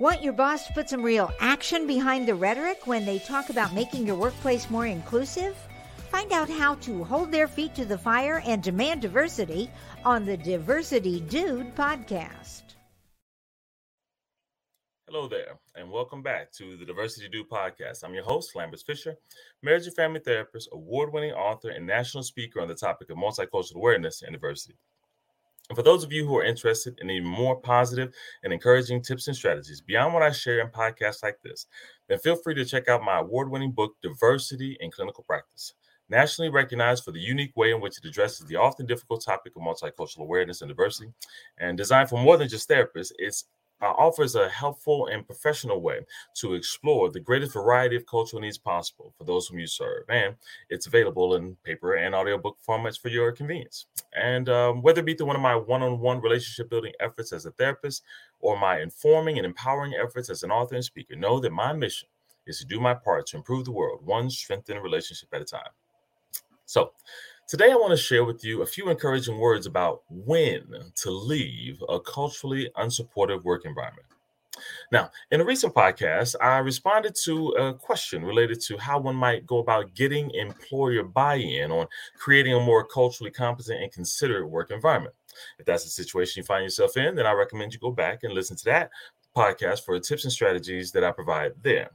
Want your boss to put some real action behind the rhetoric when they talk about making your workplace more inclusive? Find out how to hold their feet to the fire and demand diversity on the Diversity Dude podcast. Hello there, and welcome back to the Diversity Dude podcast. I'm your host, Lambers Fisher, marriage and family therapist, award winning author, and national speaker on the topic of multicultural awareness and diversity. And for those of you who are interested in even more positive and encouraging tips and strategies beyond what I share in podcasts like this, then feel free to check out my award winning book, Diversity in Clinical Practice. Nationally recognized for the unique way in which it addresses the often difficult topic of multicultural awareness and diversity, and designed for more than just therapists, it's uh, offers a helpful and professional way to explore the greatest variety of cultural needs possible for those whom you serve. And it's available in paper and audiobook formats for your convenience. And um, whether it be through one of my one on one relationship building efforts as a therapist or my informing and empowering efforts as an author and speaker, know that my mission is to do my part to improve the world, one strengthened relationship at a time. So, Today, I want to share with you a few encouraging words about when to leave a culturally unsupportive work environment. Now, in a recent podcast, I responded to a question related to how one might go about getting employer buy in on creating a more culturally competent and considerate work environment. If that's the situation you find yourself in, then I recommend you go back and listen to that podcast for the tips and strategies that I provide there.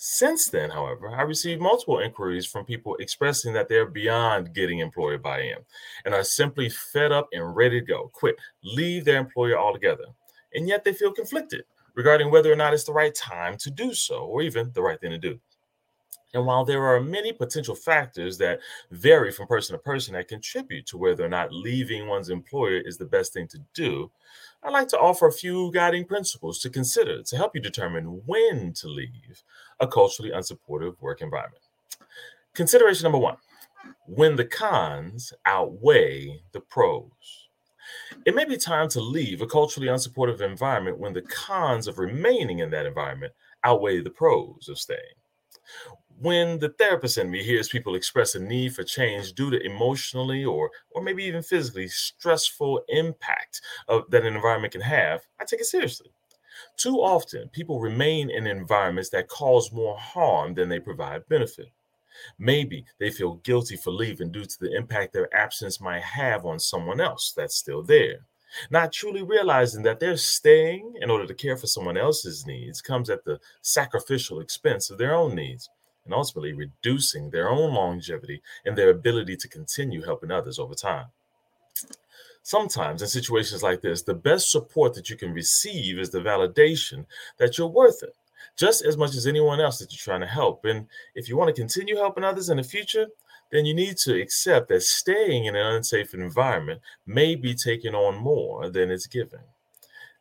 Since then, however, I received multiple inquiries from people expressing that they're beyond getting employed by in and are simply fed up and ready to go, quit, leave their employer altogether. And yet they feel conflicted regarding whether or not it's the right time to do so or even the right thing to do. And while there are many potential factors that vary from person to person that contribute to whether or not leaving one's employer is the best thing to do, I'd like to offer a few guiding principles to consider to help you determine when to leave a culturally unsupportive work environment. Consideration number one when the cons outweigh the pros. It may be time to leave a culturally unsupportive environment when the cons of remaining in that environment outweigh the pros of staying. When the therapist in me hears people express a need for change due to emotionally or or maybe even physically stressful impact of, that an environment can have, I take it seriously. Too often, people remain in environments that cause more harm than they provide benefit. Maybe they feel guilty for leaving due to the impact their absence might have on someone else that's still there. Not truly realizing that their staying in order to care for someone else's needs comes at the sacrificial expense of their own needs and ultimately reducing their own longevity and their ability to continue helping others over time. Sometimes in situations like this, the best support that you can receive is the validation that you're worth it, just as much as anyone else that you're trying to help. And if you want to continue helping others in the future, then you need to accept that staying in an unsafe environment may be taking on more than it's giving.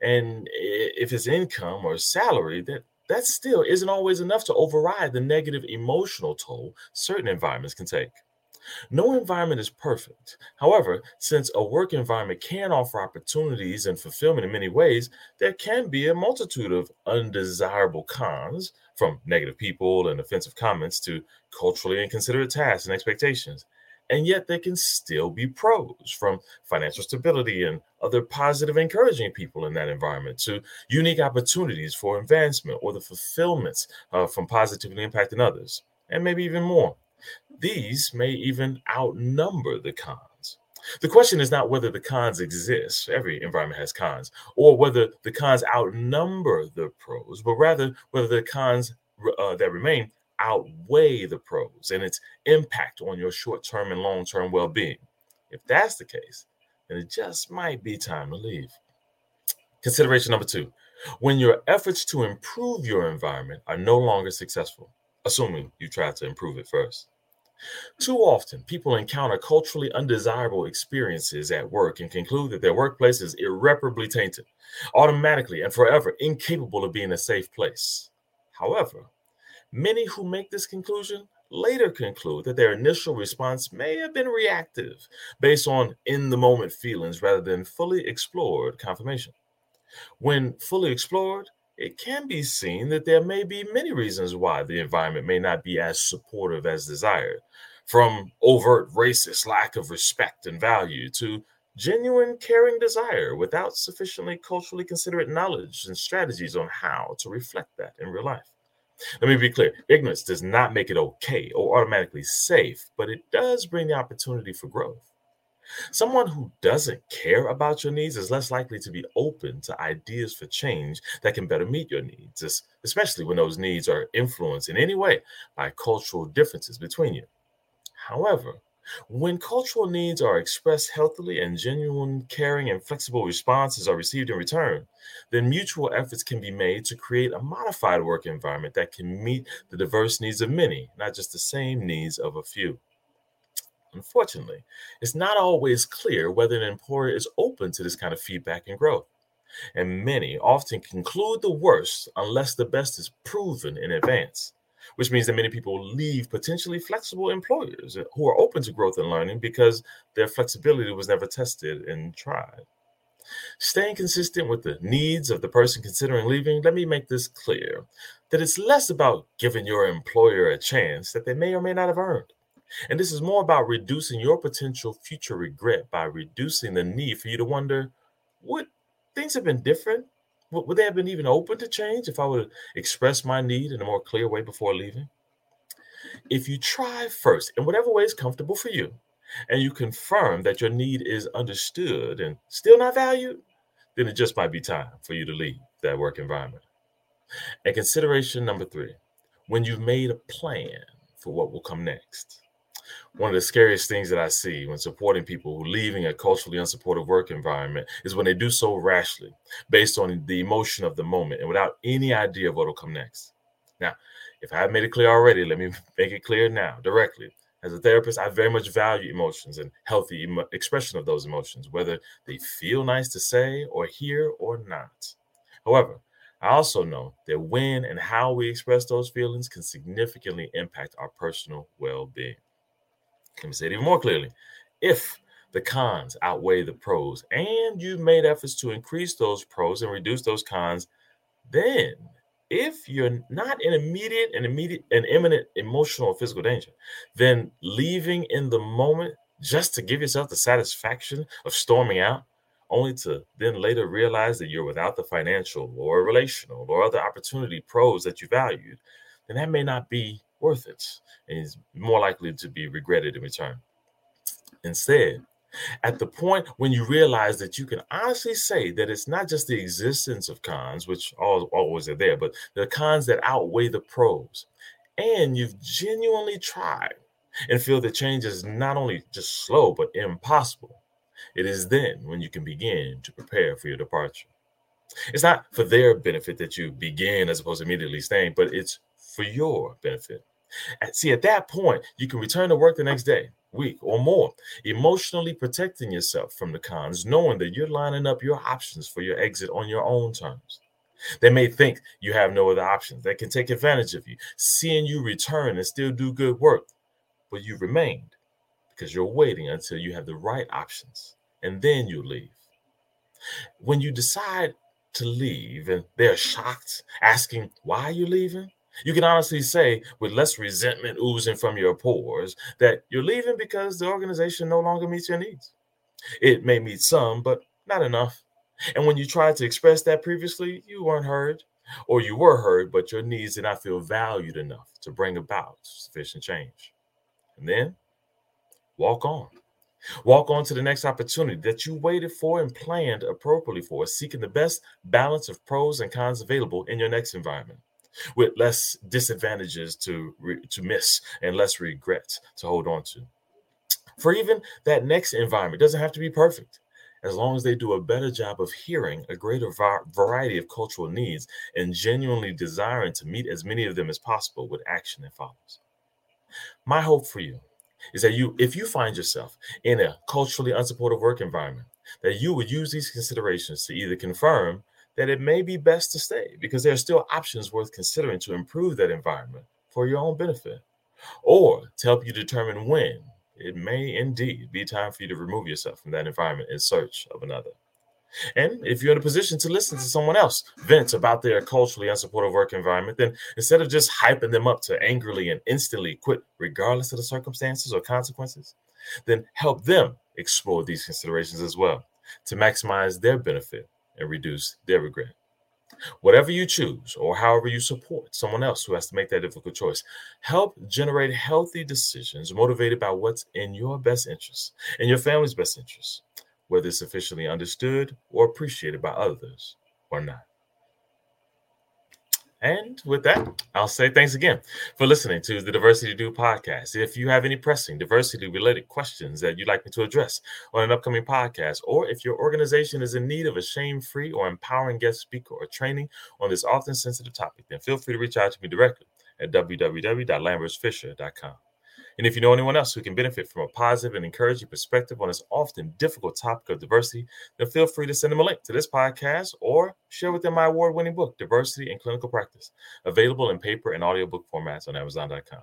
And if it's income or salary, that that still isn't always enough to override the negative emotional toll certain environments can take. No environment is perfect. However, since a work environment can offer opportunities and fulfillment in many ways, there can be a multitude of undesirable cons, from negative people and offensive comments to culturally inconsiderate tasks and expectations. And yet, they can still be pros from financial stability and other positive, encouraging people in that environment to unique opportunities for advancement or the fulfillments uh, from positively impacting others, and maybe even more. These may even outnumber the cons. The question is not whether the cons exist, every environment has cons, or whether the cons outnumber the pros, but rather whether the cons uh, that remain outweigh the pros and its impact on your short term and long term well being. If that's the case, then it just might be time to leave. Consideration number two when your efforts to improve your environment are no longer successful, assuming you tried to improve it first. Too often, people encounter culturally undesirable experiences at work and conclude that their workplace is irreparably tainted, automatically and forever incapable of being a safe place. However, many who make this conclusion later conclude that their initial response may have been reactive, based on in the moment feelings rather than fully explored confirmation. When fully explored, it can be seen that there may be many reasons why the environment may not be as supportive as desired, from overt racist lack of respect and value to genuine caring desire without sufficiently culturally considerate knowledge and strategies on how to reflect that in real life. Let me be clear ignorance does not make it okay or automatically safe, but it does bring the opportunity for growth. Someone who doesn't care about your needs is less likely to be open to ideas for change that can better meet your needs, especially when those needs are influenced in any way by cultural differences between you. However, when cultural needs are expressed healthily and genuine, caring, and flexible responses are received in return, then mutual efforts can be made to create a modified work environment that can meet the diverse needs of many, not just the same needs of a few. Unfortunately, it's not always clear whether an employer is open to this kind of feedback and growth. And many often conclude the worst unless the best is proven in advance, which means that many people leave potentially flexible employers who are open to growth and learning because their flexibility was never tested and tried. Staying consistent with the needs of the person considering leaving, let me make this clear that it's less about giving your employer a chance that they may or may not have earned and this is more about reducing your potential future regret by reducing the need for you to wonder would things have been different? Would they have been even open to change if I would express my need in a more clear way before leaving? If you try first in whatever way is comfortable for you, and you confirm that your need is understood and still not valued, then it just might be time for you to leave that work environment. And consideration number three when you've made a plan for what will come next one of the scariest things that I see when supporting people who leaving a culturally unsupportive work environment is when they do so rashly, based on the emotion of the moment and without any idea of what will come next. Now, if I have made it clear already, let me make it clear now directly. As a therapist, I very much value emotions and healthy emo- expression of those emotions, whether they feel nice to say or hear or not. However, I also know that when and how we express those feelings can significantly impact our personal well being. Let me say it even more clearly. If the cons outweigh the pros and you've made efforts to increase those pros and reduce those cons, then if you're not in immediate and immediate and imminent emotional or physical danger, then leaving in the moment just to give yourself the satisfaction of storming out, only to then later realize that you're without the financial or relational or other opportunity pros that you valued, then that may not be worth it and is more likely to be regretted in return. Instead, at the point when you realize that you can honestly say that it's not just the existence of cons, which always are there, but the cons that outweigh the pros, and you've genuinely tried and feel the change is not only just slow but impossible, it is then when you can begin to prepare for your departure. It's not for their benefit that you begin as opposed to immediately staying, but it's for your benefit. See, at that point, you can return to work the next day, week, or more, emotionally protecting yourself from the cons, knowing that you're lining up your options for your exit on your own terms. They may think you have no other options. They can take advantage of you, seeing you return and still do good work, but you remained because you're waiting until you have the right options, and then you leave. When you decide to leave and they're shocked, asking why are you're leaving, you can honestly say, with less resentment oozing from your pores, that you're leaving because the organization no longer meets your needs. It may meet some, but not enough. And when you tried to express that previously, you weren't heard, or you were heard, but your needs did not feel valued enough to bring about sufficient change. And then walk on. Walk on to the next opportunity that you waited for and planned appropriately for, seeking the best balance of pros and cons available in your next environment with less disadvantages to re- to miss and less regret to hold on to. For even that next environment doesn't have to be perfect, as long as they do a better job of hearing a greater va- variety of cultural needs and genuinely desiring to meet as many of them as possible with action that follows. My hope for you is that you, if you find yourself in a culturally unsupportive work environment, that you would use these considerations to either confirm that it may be best to stay because there are still options worth considering to improve that environment for your own benefit or to help you determine when it may indeed be time for you to remove yourself from that environment in search of another. And if you're in a position to listen to someone else vent about their culturally unsupportive work environment, then instead of just hyping them up to angrily and instantly quit, regardless of the circumstances or consequences, then help them explore these considerations as well to maximize their benefit and reduce their regret. Whatever you choose, or however you support someone else who has to make that difficult choice, help generate healthy decisions motivated by what's in your best interest and your family's best interest, whether it's sufficiently understood or appreciated by others or not. And with that, I'll say thanks again for listening to the Diversity Dude podcast. If you have any pressing diversity related questions that you'd like me to address on an upcoming podcast, or if your organization is in need of a shame free or empowering guest speaker or training on this often sensitive topic, then feel free to reach out to me directly at www.lambersfisher.com. And if you know anyone else who can benefit from a positive and encouraging perspective on this often difficult topic of diversity, then feel free to send them a link to this podcast or share with them my award winning book, Diversity in Clinical Practice, available in paper and audiobook formats on Amazon.com.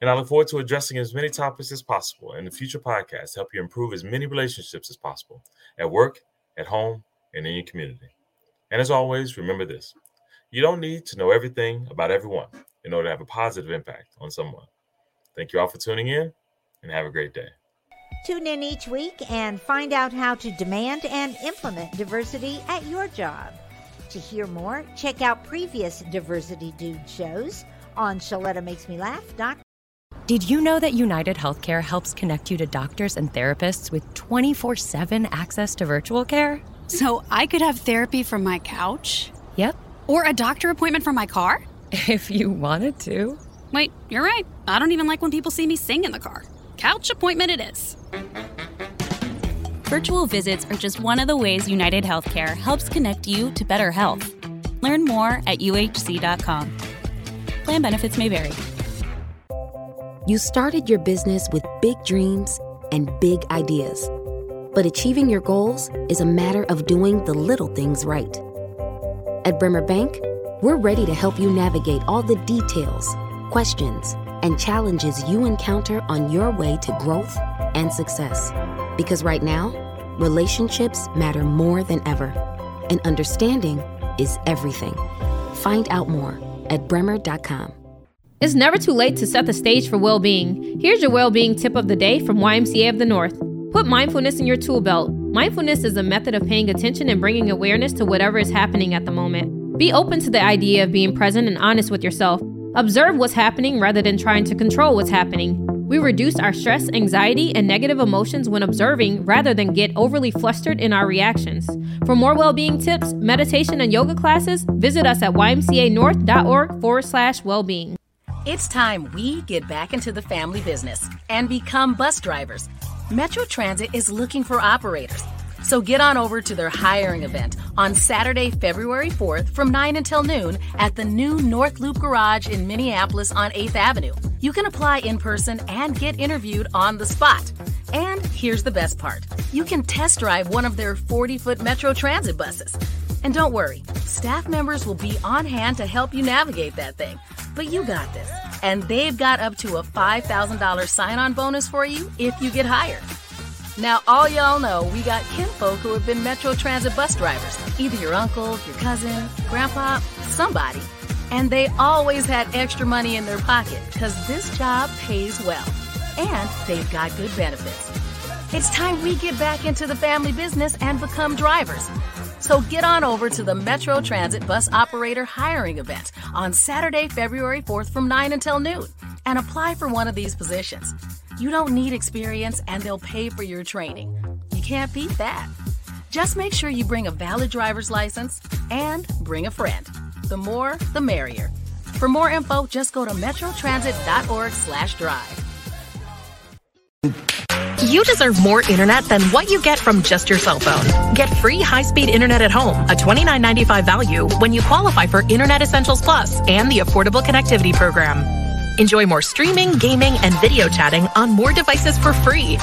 And I look forward to addressing as many topics as possible in the future podcasts to help you improve as many relationships as possible at work, at home, and in your community. And as always, remember this you don't need to know everything about everyone in order to have a positive impact on someone. Thank you all for tuning in and have a great day. Tune in each week and find out how to demand and implement diversity at your job. To hear more, check out previous Diversity Dude shows on ShalettaMakesMeLaugh.com. Did you know that United Healthcare helps connect you to doctors and therapists with 24 7 access to virtual care? So I could have therapy from my couch? Yep. Or a doctor appointment from my car? If you wanted to. Wait, you're right. I don't even like when people see me sing in the car. Couch appointment it is. Virtual visits are just one of the ways United Healthcare helps connect you to better health. Learn more at uhc.com. Plan benefits may vary. You started your business with big dreams and big ideas. But achieving your goals is a matter of doing the little things right. At Bremer Bank, we're ready to help you navigate all the details questions, and challenges you encounter on your way to growth and success. Because right now, relationships matter more than ever, and understanding is everything. Find out more at bremer.com. It's never too late to set the stage for well being. Here's your well being tip of the day from YMCA of the North. Put mindfulness in your tool belt. Mindfulness is a method of paying attention and bringing awareness to whatever is happening at the moment. Be open to the idea of being present and honest with yourself. Observe what's happening rather than trying to control what's happening. We reduce our stress, anxiety, and negative emotions when observing rather than get overly flustered in our reactions. For more well being tips, meditation, and yoga classes, visit us at ymcanorth.org forward slash well being. It's time we get back into the family business and become bus drivers. Metro Transit is looking for operators. So get on over to their hiring event on Saturday, February 4th from 9 until noon at the new North Loop Garage in Minneapolis on 8th Avenue. You can apply in person and get interviewed on the spot. And here's the best part you can test drive one of their 40 foot Metro Transit buses. And don't worry, staff members will be on hand to help you navigate that thing. But you got this. And they've got up to a $5,000 sign on bonus for you if you get hired. Now, all y'all know we got kinfolk who have been Metro Transit bus drivers, either your uncle, your cousin, grandpa, somebody. And they always had extra money in their pocket because this job pays well. And they've got good benefits. It's time we get back into the family business and become drivers. So get on over to the Metro Transit Bus Operator Hiring Event on Saturday, February 4th from 9 until noon and apply for one of these positions. You don't need experience and they'll pay for your training. You can't beat that. Just make sure you bring a valid driver's license and bring a friend. The more, the merrier. For more info, just go to metrotransit.org/drive. You deserve more internet than what you get from just your cell phone. Get free high-speed internet at home, a $29.95 value when you qualify for Internet Essentials Plus and the Affordable Connectivity Program. Enjoy more streaming, gaming, and video chatting on more devices for free.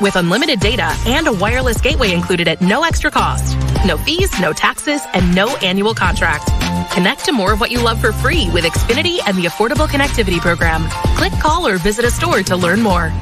With unlimited data and a wireless gateway included at no extra cost. No fees, no taxes, and no annual contract. Connect to more of what you love for free with Xfinity and the Affordable Connectivity Program. Click, call, or visit a store to learn more.